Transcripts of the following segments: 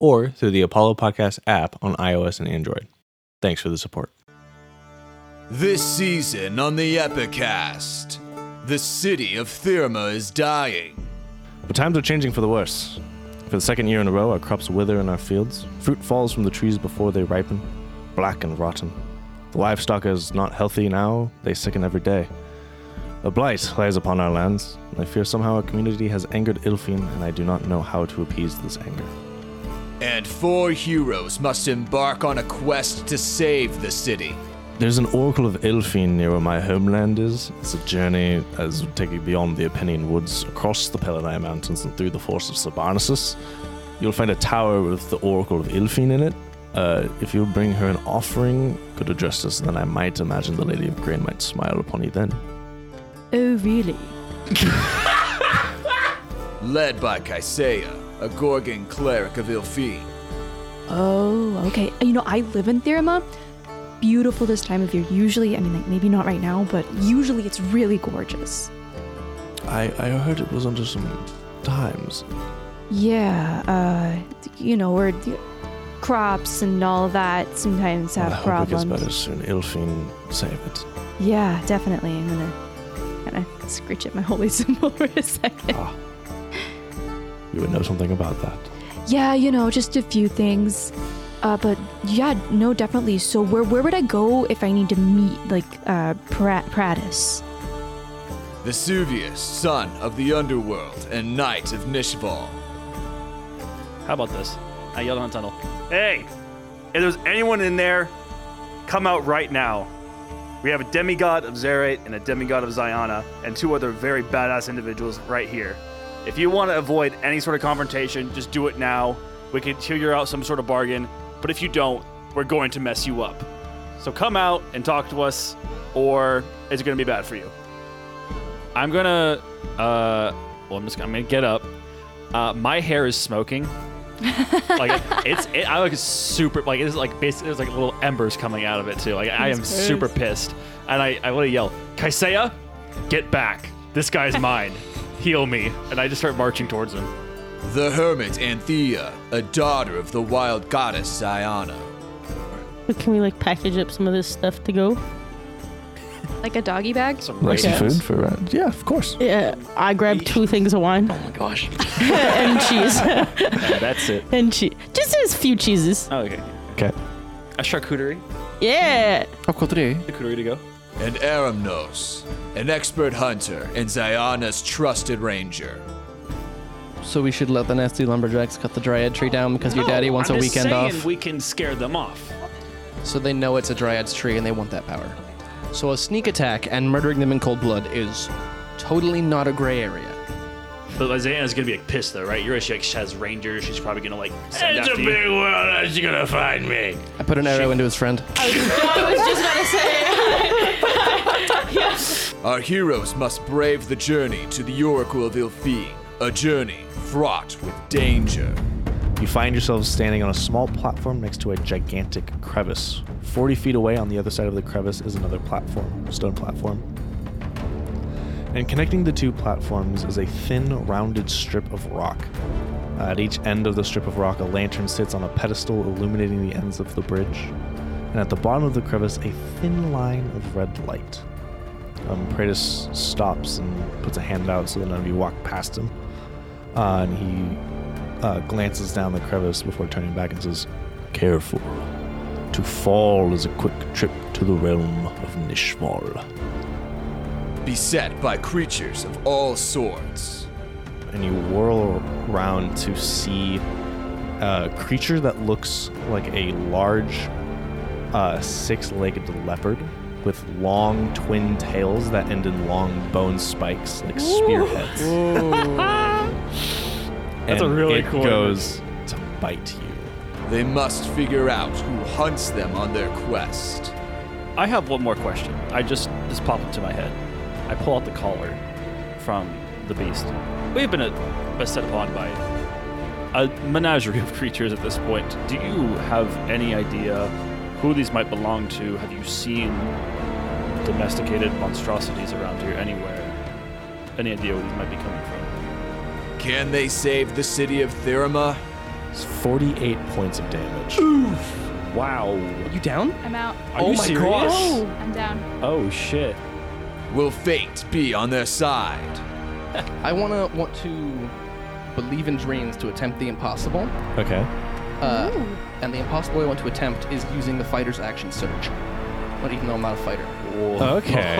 or through the Apollo Podcast app on iOS and Android. Thanks for the support. This season on the Epicast, the city of Thirma is dying. But times are changing for the worse. For the second year in a row, our crops wither in our fields. Fruit falls from the trees before they ripen, black and rotten. The livestock is not healthy now, they sicken every day. A blight lies upon our lands, and I fear somehow our community has angered Ilfine, and I do not know how to appease this anger. And four heroes must embark on a quest to save the city. There's an oracle of Ilfine near where my homeland is. It's a journey as would take you beyond the Apenian woods, across the Pelennai Mountains, and through the forest of Sabarnesus. You'll find a tower with the oracle of Ilfine in it. Uh, if you bring her an offering, good of justice, then I might imagine the Lady of Grain might smile upon you then. Oh, really? Led by Kaisea, a Gorgon cleric of Ilfine. Oh, okay. You know, I live in Thirma. Beautiful this time of year. Usually, I mean, like maybe not right now, but usually it's really gorgeous. I, I heard it was under some times. Yeah, uh, you know, where the crops and all that sometimes I have hope problems. it gets better soon. Ilfine, save it. Yeah, definitely. I'm gonna kind of screech at my holy symbol for a second. Ah. You would know something about that. Yeah, you know, just a few things. Uh, but yeah, no, definitely. So where where would I go if I need to meet like uh Pra- Praetus? Vesuvius, son of the underworld and knight of Nishval. How about this? I yelled on the tunnel. Hey, if there's anyone in there, come out right now. We have a demigod of Zerate and a demigod of Ziana, and two other very badass individuals right here. If you want to avoid any sort of confrontation, just do it now. We can figure out some sort of bargain, but if you don't, we're going to mess you up. So come out and talk to us, or it's going to be bad for you? I'm gonna, uh, well, I'm just, I'm gonna get up. Uh, my hair is smoking like it's it, I look super like it's like basically there's like little embers coming out of it too. Like I am super pissed, and I I want to yell, Kaisea, get back! This guy's mine. Heal me! And I just start marching towards him. The hermit Anthea, a daughter of the wild goddess Ziana. But Can we like package up some of this stuff to go? Like a doggy bag? Some Like some raisins. food for uh, yeah, of course. Yeah, I grabbed two things of wine Oh my gosh! and cheese Yeah, that's it. and cheese. Just a few cheeses. Oh, okay. Okay. A charcuterie. Yeah. Charcuterie to go. And Aramnos, an expert hunter and Ziana's trusted ranger. So we should let the nasty lumberjacks cut the dryad tree down because your daddy wants I'm a just weekend saying off. We can scare them off. So they know it's a dryad's tree and they want that power. So a sneak attack and murdering them in cold blood is totally not a gray area. But Zana's gonna be like pissed though, right? You're she like has rangers. She's probably gonna like send It's a after big world. How's she gonna find me? I put an arrow into his friend. Our heroes must brave the journey to the Oracle of Ilfine, a journey fraught with danger. You find yourselves standing on a small platform next to a gigantic crevice. 40 feet away on the other side of the crevice is another platform, stone platform. And connecting the two platforms is a thin, rounded strip of rock. At each end of the strip of rock, a lantern sits on a pedestal illuminating the ends of the bridge. And at the bottom of the crevice, a thin line of red light. Um, Praetus stops and puts a hand out so that none of you walk past him. Uh, and he uh, glances down the crevice before turning back and says, Careful. To fall is a quick trip to the realm of Nishval. Beset by creatures of all sorts. And you whirl around to see a creature that looks like a large uh, six legged leopard with long twin tails that end in long bone spikes like spearheads. That's a And really it cool goes to bite you. They must figure out who hunts them on their quest. I have one more question. I just just popped into my head. I pull out the collar from the beast. We've been uh, set upon by a menagerie of creatures at this point. Do you have any idea who these might belong to? Have you seen domesticated monstrosities around here anywhere? Any idea where these might be coming from? Can they save the city of Thirima? It's 48 points of damage. Oof! Wow. Are you down? I'm out. Are Oh you my serious? gosh. Oh, I'm down. Oh shit. Will fate be on their side? I wanna want to believe in dreams to attempt the impossible. Okay. Uh, and the impossible I want to attempt is using the fighter's action surge. But even though I'm not a fighter. Okay.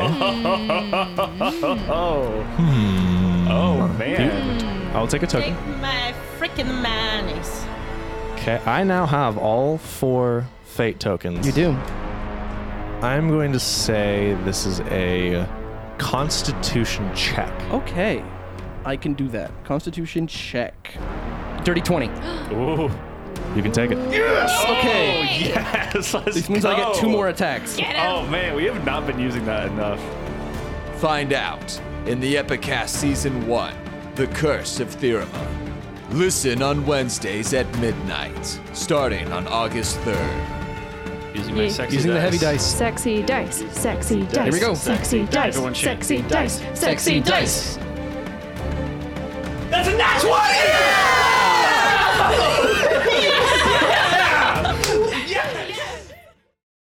Oh. Hmm. Oh man. I'll take a token. Take my freaking manis. Okay. I now have all four fate tokens. You do. I'm going to say this is a constitution check. Okay. I can do that. Constitution check. Dirty 20. Ooh. You can take it. Yes! Oh, okay. Yes. Let's This means I get two more attacks. Oh man, we have not been using that enough. Find out in the Epicast Season 1 The Curse of Thirima. Listen on Wednesdays at midnight, starting on August 3rd. Using my Yeah. sexy Using the heavy dice. dice. Sexy dice. Sexy dice. Here we go. Sexy dice. Everyone shake. Sexy dice. Sexy dice.